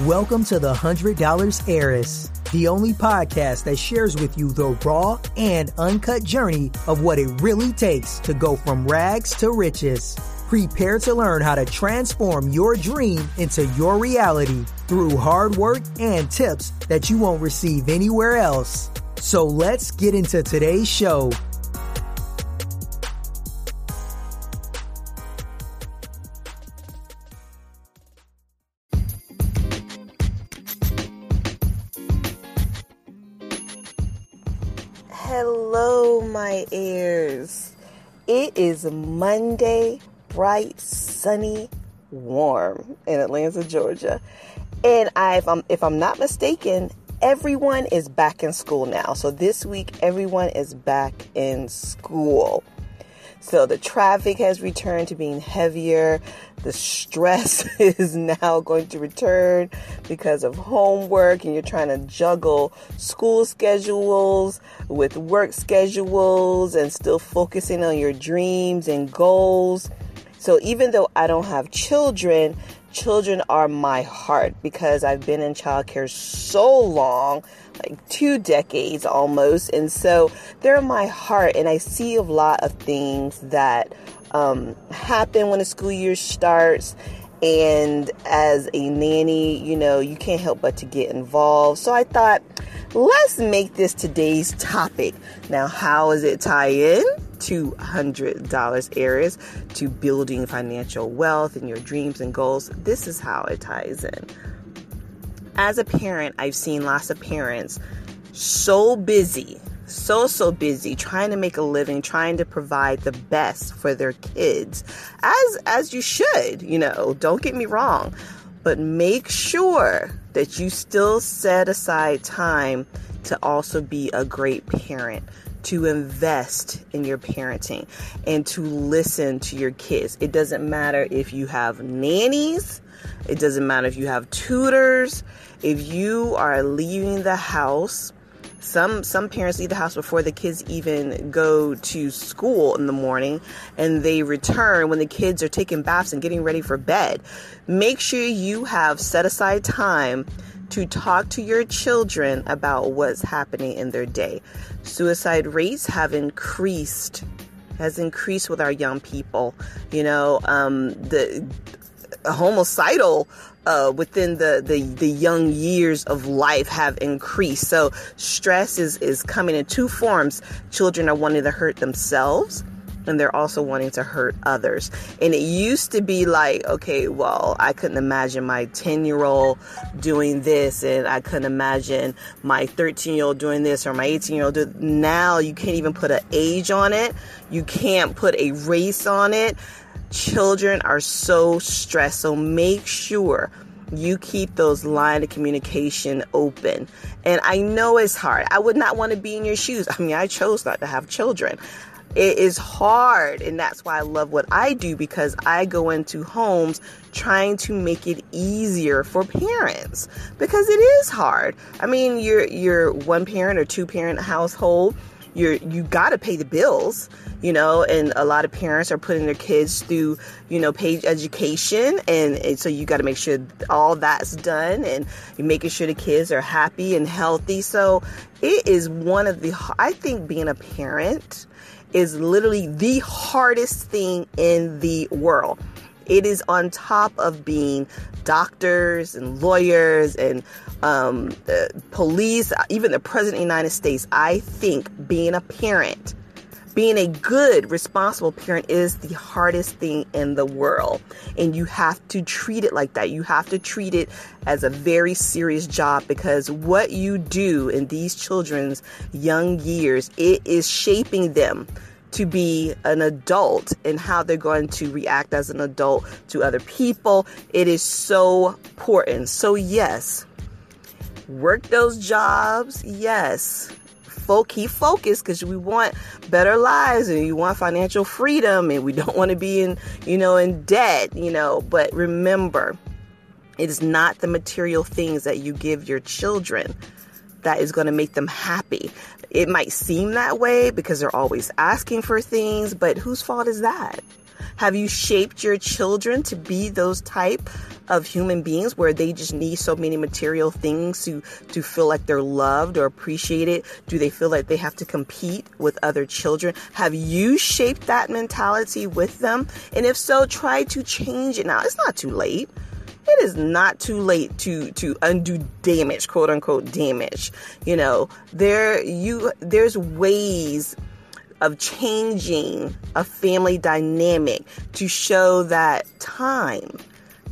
Welcome to the $100 Heiress, the only podcast that shares with you the raw and uncut journey of what it really takes to go from rags to riches. Prepare to learn how to transform your dream into your reality through hard work and tips that you won't receive anywhere else. So let's get into today's show. It is Monday, bright, sunny, warm in Atlanta, Georgia. And I, if I'm, if I'm not mistaken, everyone is back in school now. So this week, everyone is back in school. So the traffic has returned to being heavier. The stress is now going to return because of homework, and you're trying to juggle school schedules with work schedules and still focusing on your dreams and goals. So even though I don't have children, children are my heart because I've been in childcare so long, like two decades almost. And so they're in my heart. And I see a lot of things that um, happen when the school year starts. And as a nanny, you know, you can't help but to get involved. So I thought, let's make this today's topic. Now, how does it tie in? $200 Heiress to building financial wealth and your dreams and goals. This is how it ties in. As a parent, I've seen lots of parents so busy, so, so busy trying to make a living, trying to provide the best for their kids, as, as you should, you know, don't get me wrong, but make sure that you still set aside time to also be a great parent to invest in your parenting and to listen to your kids. It doesn't matter if you have nannies, it doesn't matter if you have tutors, if you are leaving the house. Some some parents leave the house before the kids even go to school in the morning and they return when the kids are taking baths and getting ready for bed. Make sure you have set aside time to talk to your children about what's happening in their day. Suicide rates have increased, has increased with our young people. You know, um, the homicidal uh, within the, the the young years of life have increased. So stress is is coming in two forms. Children are wanting to hurt themselves and they're also wanting to hurt others. And it used to be like, okay, well, I couldn't imagine my 10 year old doing this, and I couldn't imagine my 13 year old doing this, or my 18 year old. Now you can't even put an age on it, you can't put a race on it. Children are so stressed, so make sure you keep those line of communication open. And I know it's hard. I would not want to be in your shoes. I mean, I chose not to have children it is hard and that's why I love what I do because I go into homes trying to make it easier for parents because it is hard. I mean, you're you're one parent or two parent household. You're you got to pay the bills, you know, and a lot of parents are putting their kids through, you know, paid education and, so you got to make sure all that's done and you're making sure the kids are happy and healthy. So, it is one of the I think being a parent is literally the hardest thing in the world. It is on top of being doctors and lawyers and um, police, even the president of the United States. I think being a parent being a good, responsible parent is the hardest thing in the world. And you have to treat it like that. You have to treat it as a very serious job because what you do in these children's young years, it is shaping them to be an adult and how they're going to react as an adult to other people. It is so important. So, yes, work those jobs. Yes, folk keep focused because we want better lives and you want financial freedom and we don't want to be in you know in debt you know. But remember it is not the material things that you give your children that is going to make them happy. It might seem that way because they're always asking for things but whose fault is that Have you shaped your children to be those type of human beings where they just need so many material things to to feel like they're loved or appreciated? Do they feel like they have to compete with other children? Have you shaped that mentality with them? And if so, try to change it now. It's not too late it is not too late to to undo damage quote unquote damage you know there you there's ways of changing a family dynamic to show that time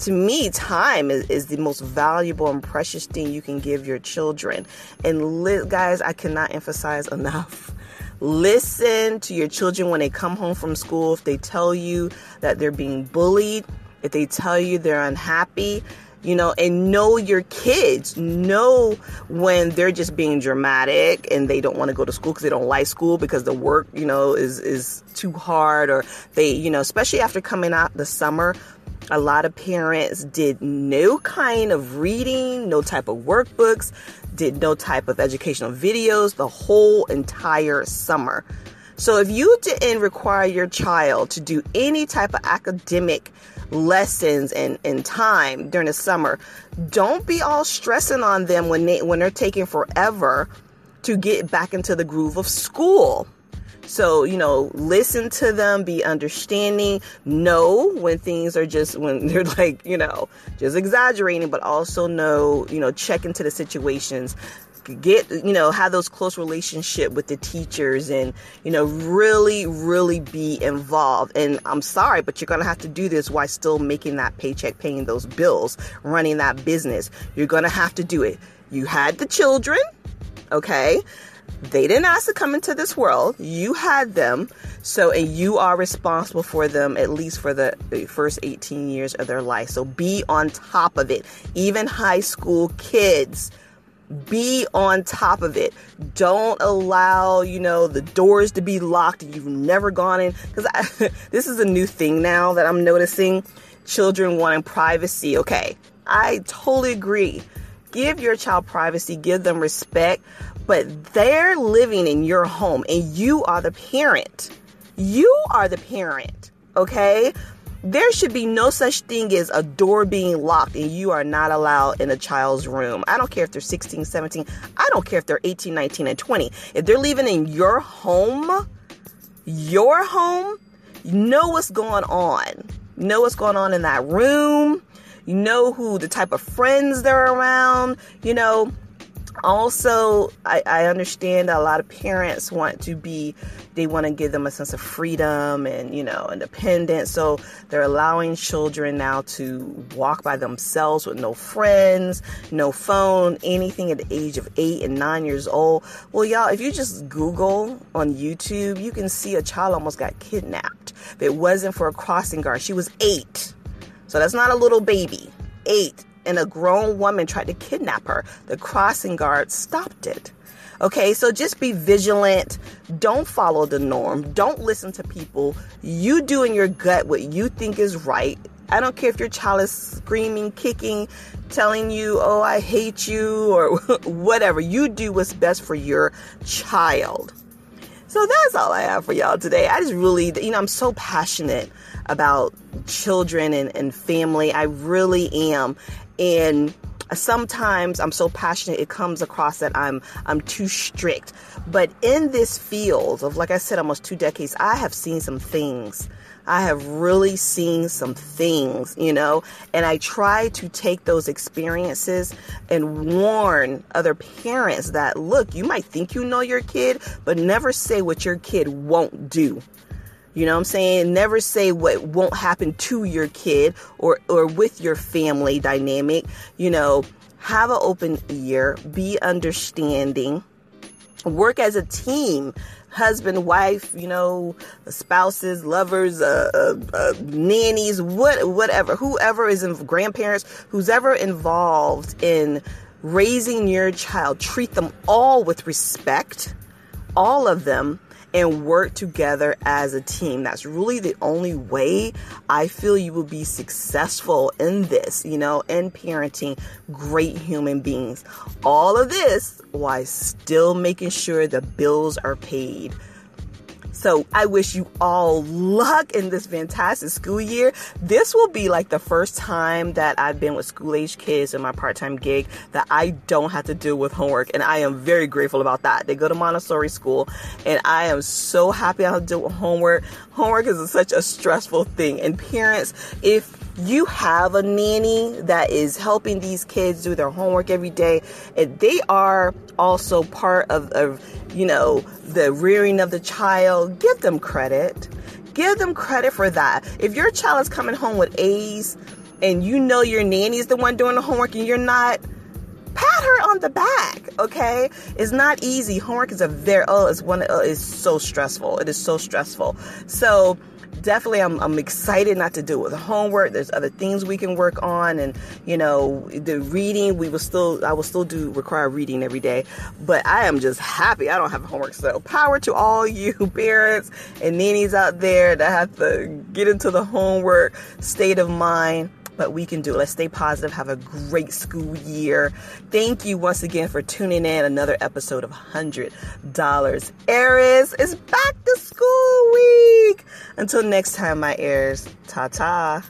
to me, time is, is the most valuable and precious thing you can give your children. And li- guys, I cannot emphasize enough. Listen to your children when they come home from school. If they tell you that they're being bullied, if they tell you they're unhappy, you know, and know your kids. Know when they're just being dramatic and they don't want to go to school because they don't like school because the work, you know, is is too hard or they, you know, especially after coming out the summer, a lot of parents did no kind of reading, no type of workbooks, did no type of educational videos the whole entire summer. So if you didn't require your child to do any type of academic lessons and, and time during the summer, don't be all stressing on them when they when they're taking forever to get back into the groove of school. So, you know, listen to them, be understanding, know when things are just, when they're like, you know, just exaggerating, but also know, you know, check into the situations get you know have those close relationship with the teachers and you know really really be involved and i'm sorry but you're gonna have to do this while still making that paycheck paying those bills running that business you're gonna have to do it you had the children okay they didn't ask to come into this world. You had them. So, and you are responsible for them at least for the first 18 years of their life. So be on top of it. Even high school kids, be on top of it. Don't allow, you know, the doors to be locked you've never gone in. Because this is a new thing now that I'm noticing. Children wanting privacy. Okay, I totally agree. Give your child privacy, give them respect, but they're living in your home and you are the parent. You are the parent, okay? There should be no such thing as a door being locked and you are not allowed in a child's room. I don't care if they're 16, 17. I don't care if they're 18, 19, and 20. If they're living in your home, your home, you know what's going on. You know what's going on in that room. You know who the type of friends they're around. You know, also I, I, understand that a lot of parents want to be they want to give them a sense of freedom and you know independence. So they're allowing children now to walk by themselves with no friends no phone anything at the age of eight and nine years old. Well y'all if you just google on youtube you can see a child almost got kidnapped. If it wasn't for a crossing guard she was eight. So that's not a little baby. Eight and a grown woman tried to kidnap her. The crossing guard stopped it. Okay, so just be vigilant. Don't follow the norm. Don't listen to people. You do in your gut what you think is right. I don't care if your child is screaming, kicking, telling you, oh, I hate you, or whatever. You do what's best for your child. So that's all I have for y'all today. I just really, you know, I'm so passionate about children and, and family. I really am. And sometimes I'm so passionate it comes across that I'm I'm too strict. But in this field of like I said almost 2 decades, I have seen some things. I have really seen some things, you know, and I try to take those experiences and warn other parents that look, you might think you know your kid, but never say what your kid won't do. You know what I'm saying? Never say what won't happen to your kid or, or with your family dynamic. You know, have an open ear, be understanding, work as a team husband, wife, you know, spouses, lovers, uh, uh, uh, nannies, what, whatever, whoever is in grandparents, who's ever involved in raising your child, treat them all with respect, all of them, and work together as a team. That's really the only way I feel you will be successful in this, you know, in parenting great human beings. All of this while still making sure the bills are paid. So I wish you all luck in this fantastic school year. This will be like the first time that I've been with school age kids in my part time gig that I don't have to deal with homework. And I am very grateful about that. They go to Montessori school and I am so happy I don't deal with homework. Homework is such a stressful thing. And parents, if you have a nanny that is helping these kids do their homework every day, and they are also part of, of you know, the rearing of the child, give them credit. Give them credit for that. If your child is coming home with A's and you know your nanny is the one doing the homework and you're not, pat her on the back, okay? It's not easy. Homework is a very oh, it's one oh, it's so stressful. It is so stressful. So definitely I'm, I'm excited not to do it with homework there's other things we can work on and you know the reading we will still i will still do require reading every day but i am just happy i don't have homework so power to all you parents and nannies out there that have to get into the homework state of mind but we can do. It. Let's stay positive. Have a great school year. Thank you once again for tuning in. Another episode of $100 Heiress is back to school week. Until next time, my heirs, ta ta.